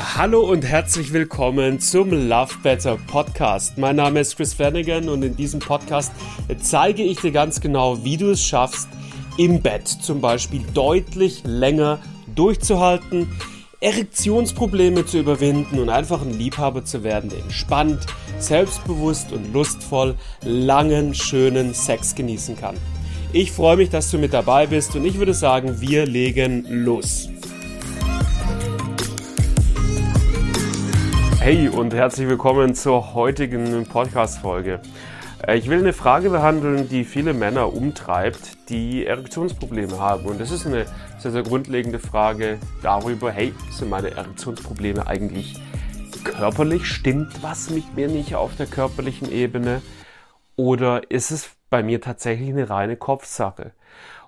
Hallo und herzlich willkommen zum Love Better Podcast. Mein Name ist Chris Flanagan und in diesem Podcast zeige ich dir ganz genau, wie du es schaffst, im Bett zum Beispiel deutlich länger durchzuhalten, Erektionsprobleme zu überwinden und einfach ein Liebhaber zu werden, der entspannt, selbstbewusst und lustvoll langen, schönen Sex genießen kann. Ich freue mich, dass du mit dabei bist und ich würde sagen, wir legen los. Hey und herzlich willkommen zur heutigen Podcast-Folge. Äh, ich will eine Frage behandeln, die viele Männer umtreibt, die Erektionsprobleme haben. Und das ist eine sehr, sehr grundlegende Frage darüber, hey, sind meine Erektionsprobleme eigentlich körperlich? Stimmt was mit mir nicht auf der körperlichen Ebene? Oder ist es bei mir tatsächlich eine reine Kopfsache?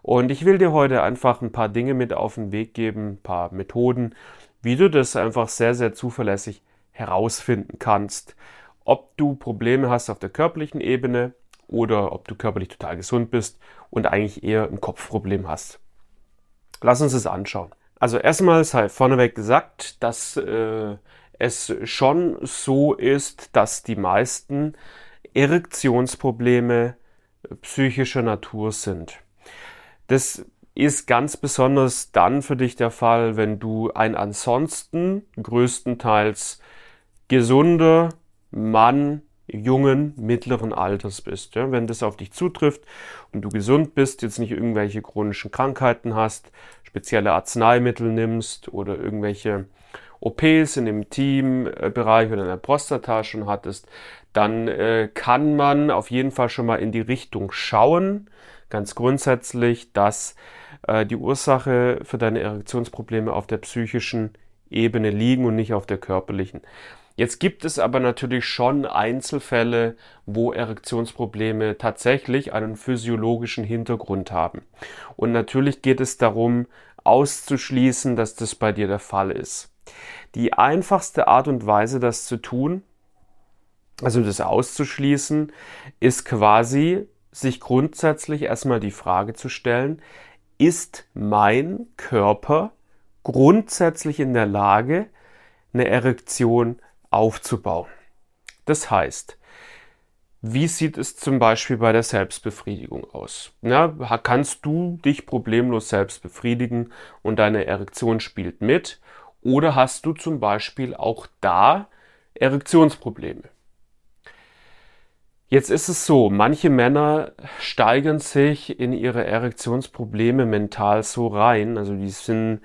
Und ich will dir heute einfach ein paar Dinge mit auf den Weg geben, ein paar Methoden, wie du das einfach sehr, sehr zuverlässig herausfinden kannst, ob du Probleme hast auf der körperlichen Ebene oder ob du körperlich total gesund bist und eigentlich eher ein Kopfproblem hast. Lass uns das anschauen. Also erstmal sei vorneweg gesagt, dass äh, es schon so ist, dass die meisten Erektionsprobleme psychischer Natur sind. Das ist ganz besonders dann für dich der Fall, wenn du ein ansonsten größtenteils gesunder Mann jungen, mittleren Alters bist. Ja? Wenn das auf dich zutrifft und du gesund bist, jetzt nicht irgendwelche chronischen Krankheiten hast, spezielle Arzneimittel nimmst oder irgendwelche OPs in dem Teambereich oder in der Prostata schon hattest, dann äh, kann man auf jeden Fall schon mal in die Richtung schauen, ganz grundsätzlich, dass äh, die Ursache für deine Erektionsprobleme auf der psychischen Ebene liegen und nicht auf der körperlichen. Jetzt gibt es aber natürlich schon Einzelfälle, wo Erektionsprobleme tatsächlich einen physiologischen Hintergrund haben. Und natürlich geht es darum, auszuschließen, dass das bei dir der Fall ist. Die einfachste Art und Weise, das zu tun, also das auszuschließen, ist quasi sich grundsätzlich erstmal die Frage zu stellen, ist mein Körper grundsätzlich in der Lage, eine Erektion aufzubauen. Das heißt, wie sieht es zum Beispiel bei der Selbstbefriedigung aus? Ja, kannst du dich problemlos selbst befriedigen und deine Erektion spielt mit? Oder hast du zum Beispiel auch da Erektionsprobleme? Jetzt ist es so, manche Männer steigern sich in ihre Erektionsprobleme mental so rein, also die sind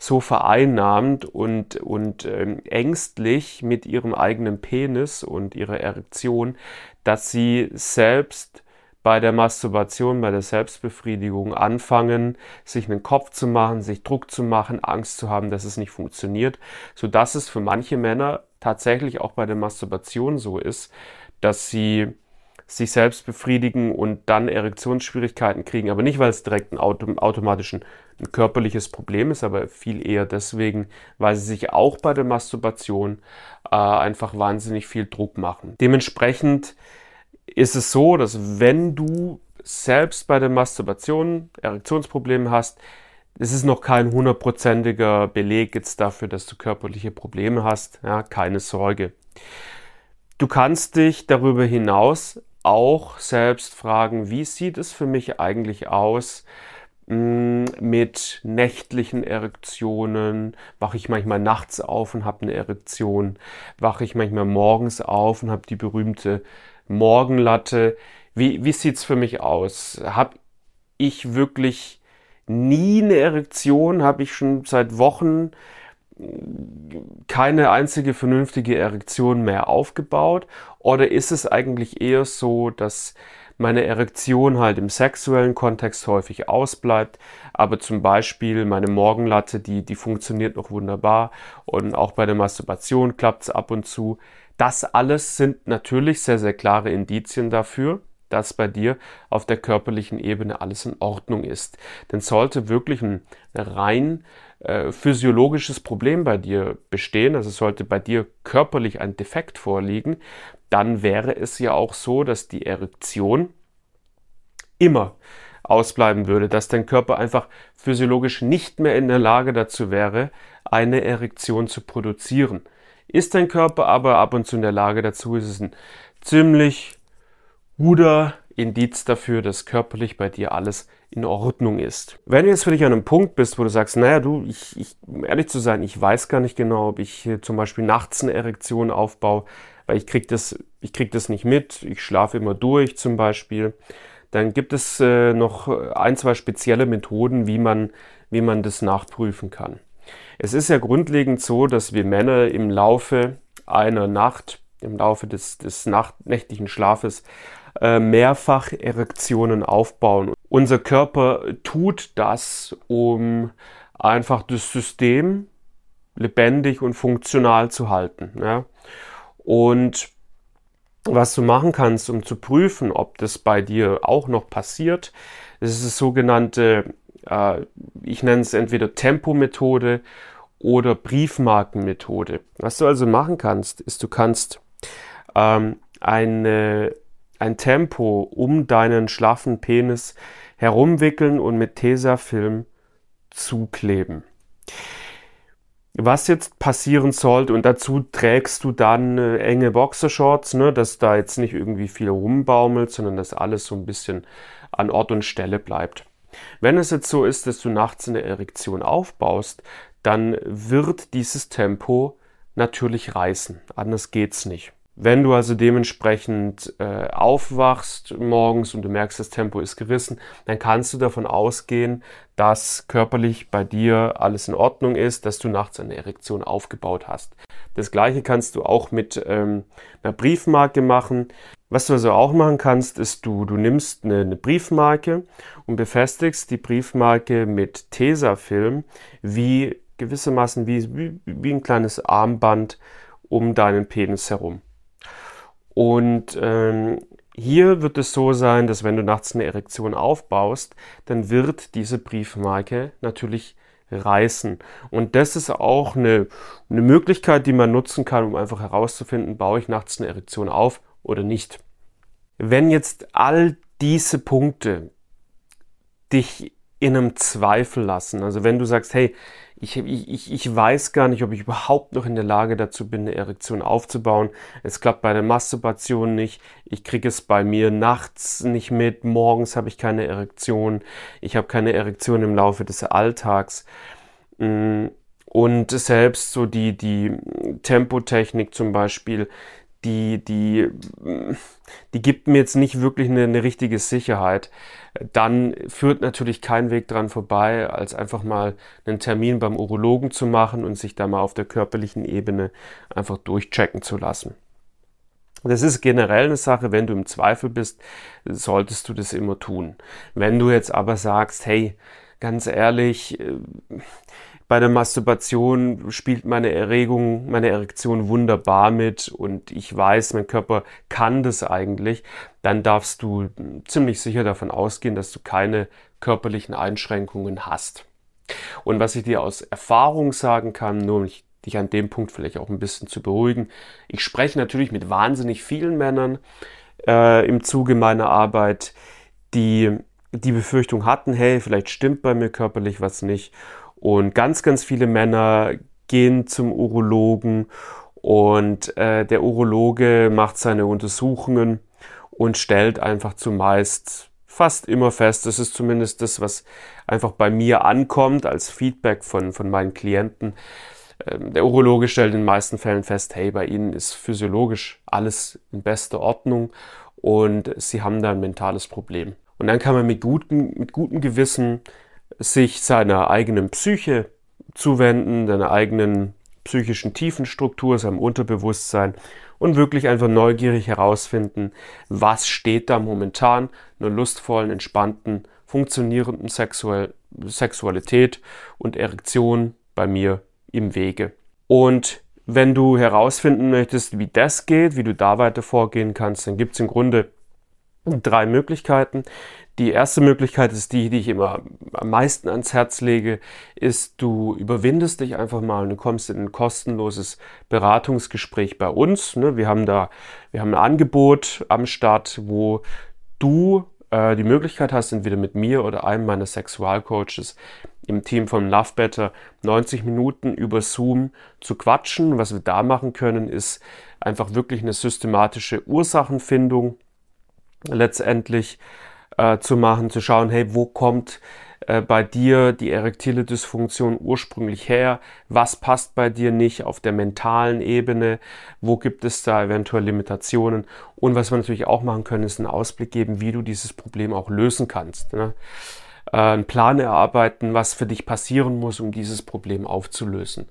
so vereinnahmt und, und ähm, ängstlich mit ihrem eigenen Penis und ihrer Erektion, dass sie selbst bei der Masturbation, bei der Selbstbefriedigung anfangen, sich einen Kopf zu machen, sich Druck zu machen, Angst zu haben, dass es nicht funktioniert, so dass es für manche Männer tatsächlich auch bei der Masturbation so ist, dass sie sich selbst befriedigen und dann Erektionsschwierigkeiten kriegen. Aber nicht, weil es direkt ein autom automatisch ein, körperliches Problem ist, aber viel eher deswegen, weil sie sich auch bei der Masturbation äh, einfach wahnsinnig viel Druck machen. Dementsprechend ist es so, dass wenn du selbst bei der Masturbation Erektionsprobleme hast, es ist noch kein hundertprozentiger Beleg jetzt dafür, dass du körperliche Probleme hast. Ja, keine Sorge. Du kannst dich darüber hinaus auch selbst fragen, wie sieht es für mich eigentlich aus hm, mit nächtlichen Erektionen? Wache ich manchmal nachts auf und habe eine Erektion? Wache ich manchmal morgens auf und habe die berühmte Morgenlatte? Wie, wie sieht es für mich aus? Habe ich wirklich nie eine Erektion? Habe ich schon seit Wochen keine einzige vernünftige Erektion mehr aufgebaut? Oder ist es eigentlich eher so, dass meine Erektion halt im sexuellen Kontext häufig ausbleibt, aber zum Beispiel meine Morgenlatte, die, die funktioniert noch wunderbar und auch bei der Masturbation klappt es ab und zu. Das alles sind natürlich sehr, sehr klare Indizien dafür, dass bei dir auf der körperlichen Ebene alles in Ordnung ist. Denn sollte wirklich ein rein äh, physiologisches Problem bei dir bestehen, also sollte bei dir körperlich ein Defekt vorliegen, dann wäre es ja auch so, dass die Erektion immer ausbleiben würde, dass dein Körper einfach physiologisch nicht mehr in der Lage dazu wäre, eine Erektion zu produzieren. Ist dein Körper aber ab und zu in der Lage dazu, ist es ein ziemlich guter Indiz dafür, dass körperlich bei dir alles in Ordnung ist. Wenn du jetzt für dich an einem Punkt bist, wo du sagst, naja, du, ich, ich um ehrlich zu sein, ich weiß gar nicht genau, ob ich zum Beispiel nachts eine Erektion aufbaue, weil ich krieg das, ich krieg das nicht mit, ich schlafe immer durch zum Beispiel, dann gibt es äh, noch ein, zwei spezielle Methoden, wie man, wie man das nachprüfen kann. Es ist ja grundlegend so, dass wir Männer im Laufe einer Nacht, im Laufe des, des nächtlichen Schlafes, äh, mehrfach Erektionen aufbauen. Unser Körper tut das, um einfach das System lebendig und funktional zu halten. Ja? Und was du machen kannst, um zu prüfen, ob das bei dir auch noch passiert, das ist das sogenannte, äh, ich nenne es entweder Tempomethode oder Briefmarkenmethode. Was du also machen kannst, ist, du kannst ähm, eine, ein Tempo um deinen schlaffen Penis herumwickeln und mit Tesafilm zukleben was jetzt passieren sollte und dazu trägst du dann äh, enge Boxershorts, ne, dass da jetzt nicht irgendwie viel rumbaumelt, sondern dass alles so ein bisschen an Ort und Stelle bleibt. Wenn es jetzt so ist, dass du nachts eine Erektion aufbaust, dann wird dieses Tempo natürlich reißen. Anders geht's nicht. Wenn du also dementsprechend äh, aufwachst morgens und du merkst, das Tempo ist gerissen, dann kannst du davon ausgehen, dass körperlich bei dir alles in Ordnung ist, dass du nachts eine Erektion aufgebaut hast. Das gleiche kannst du auch mit ähm, einer Briefmarke machen. Was du also auch machen kannst, ist, du, du nimmst eine, eine Briefmarke und befestigst die Briefmarke mit Tesafilm wie gewissermaßen wie, wie, wie ein kleines Armband um deinen Penis herum. Und ähm, hier wird es so sein, dass wenn du nachts eine Erektion aufbaust, dann wird diese Briefmarke natürlich reißen. Und das ist auch eine, eine Möglichkeit, die man nutzen kann, um einfach herauszufinden, baue ich nachts eine Erektion auf oder nicht. Wenn jetzt all diese Punkte dich in einem Zweifel lassen, also wenn du sagst, hey, ich, ich, ich weiß gar nicht, ob ich überhaupt noch in der Lage dazu bin, eine Erektion aufzubauen. Es klappt bei der Masturbation nicht. Ich kriege es bei mir nachts nicht mit. Morgens habe ich keine Erektion. Ich habe keine Erektion im Laufe des Alltags. Mm, und selbst so die, die Tempotechnik zum Beispiel, die, die, die gibt mir jetzt nicht wirklich eine, eine richtige Sicherheit, dann führt natürlich kein Weg dran vorbei, als einfach mal einen Termin beim Urologen zu machen und sich da mal auf der körperlichen Ebene einfach durchchecken zu lassen. Das ist generell eine Sache, wenn du im Zweifel bist, solltest du das immer tun. Wenn du jetzt aber sagst, hey, ganz ehrlich, äh, bei der Masturbation spielt meine Erregung, meine Erektion wunderbar mit und ich weiß, mein Körper kann das eigentlich, dann darfst du ziemlich sicher davon ausgehen, dass du keine körperlichen Einschränkungen hast. Und was ich dir aus Erfahrung sagen kann, nur um dich an dem Punkt vielleicht auch ein bisschen zu beruhigen, ich spreche natürlich mit wahnsinnig vielen Männern äh, im Zuge meiner Arbeit, die die Befürchtung hatten, hey, vielleicht stimmt bei mir körperlich was nicht und ganz, ganz viele Männer gehen zum Urologen und äh, der Urologe macht seine Untersuchungen und stellt einfach zumeist fast immer fest, das ist zumindest das, was einfach bei mir ankommt als Feedback von, von meinen Klienten. Ähm, der Urologe stellt in den meisten Fällen fest, hey, bei Ihnen ist physiologisch alles in bester Ordnung und Sie haben da ein mentales Problem. Und dann kann man mit gutem, mit gutem Gewissen sich seiner eigenen Psyche zuwenden, seiner eigenen psychischen Tiefenstruktur, seinem Unterbewusstsein und wirklich einfach neugierig herausfinden, was steht da momentan einer lustvollen, entspannten, funktionierenden Sexuell Sexualität und Erektion bei mir im Wege. Und wenn du herausfinden möchtest, wie das geht, wie du da weiter vorgehen kannst, dann gibt es im Grunde drei Möglichkeiten. Die erste Möglichkeit ist die, die ich immer am meisten ans Herz lege, ist, du überwindest dich einfach mal und du kommst in ein kostenloses Beratungsgespräch bei uns. Ne? Wir haben da, wir haben ein Angebot am Start, wo du äh, die Möglichkeit hast, entweder mit mir oder einem meiner Sexualcoaches im Team von Love Better 90 Minuten über Zoom zu quatschen. Was wir da machen können, ist einfach wirklich eine systematische Ursachenfindung letztendlich äh, zu machen, zu schauen, hey, wo kommt äh, bei dir die erektile Dysfunktion ursprünglich her? Was passt bei dir nicht auf der mentalen Ebene? Wo gibt es da eventuell Limitationen? Und was wir natürlich auch machen können, ist einen Ausblick geben, wie du dieses Problem auch lösen kannst. Ne? Äh, einen Plan erarbeiten, was für dich passieren muss, um dieses Problem aufzulösen.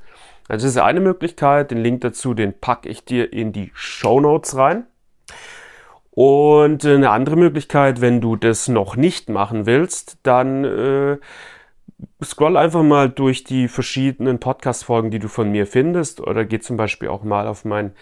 Also das ist eine Möglichkeit. Den Link dazu, den packe ich dir in die Show Notes rein. Und eine andere Möglichkeit, wenn du das noch nicht machen willst, dann äh, scroll einfach mal durch die verschiedenen Podcast-Folgen, die du von mir findest, oder geh zum Beispiel auch mal auf meinen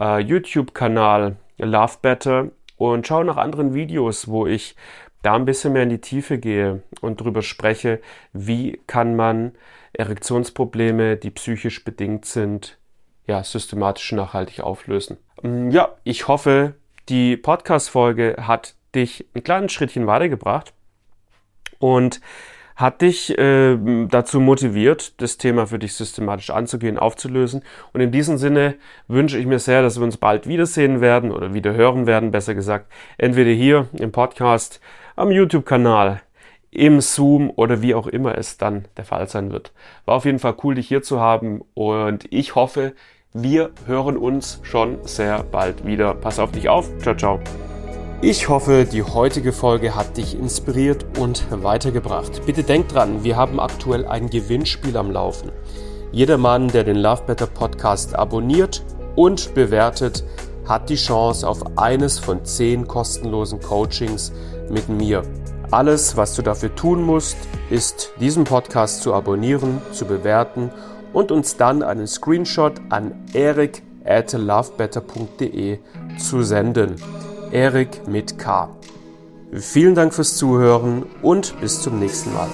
äh, YouTube-Kanal Love Better und schau nach anderen Videos, wo ich da ein bisschen mehr in die Tiefe gehe und darüber spreche, wie kann man Erektionsprobleme, die psychisch bedingt sind, ja, systematisch nachhaltig auflösen. Mm, ja, ich hoffe, die Podcast-Folge hat dich ein kleines Schrittchen weitergebracht und hat dich äh, dazu motiviert, das Thema für dich systematisch anzugehen, aufzulösen. Und in diesem Sinne wünsche ich mir sehr, dass wir uns bald wiedersehen werden oder wieder hören werden, besser gesagt, entweder hier im Podcast, am YouTube-Kanal, im Zoom oder wie auch immer es dann der Fall sein wird. War auf jeden Fall cool, dich hier zu haben und ich hoffe, wir hören uns schon sehr bald wieder. Pass auf dich auf. Ciao, ciao. Ich hoffe, die heutige Folge hat dich inspiriert und weitergebracht. Bitte denk dran, wir haben aktuell ein Gewinnspiel am Laufen. Jeder Mann, der den Love Better Podcast abonniert und bewertet, hat die Chance auf eines von zehn kostenlosen Coachings mit mir. Alles, was du dafür tun musst, ist diesen Podcast zu abonnieren, zu bewerten und uns dann einen Screenshot an erik at lovebetter.de zu senden. Erik mit K. Vielen Dank fürs Zuhören und bis zum nächsten Mal.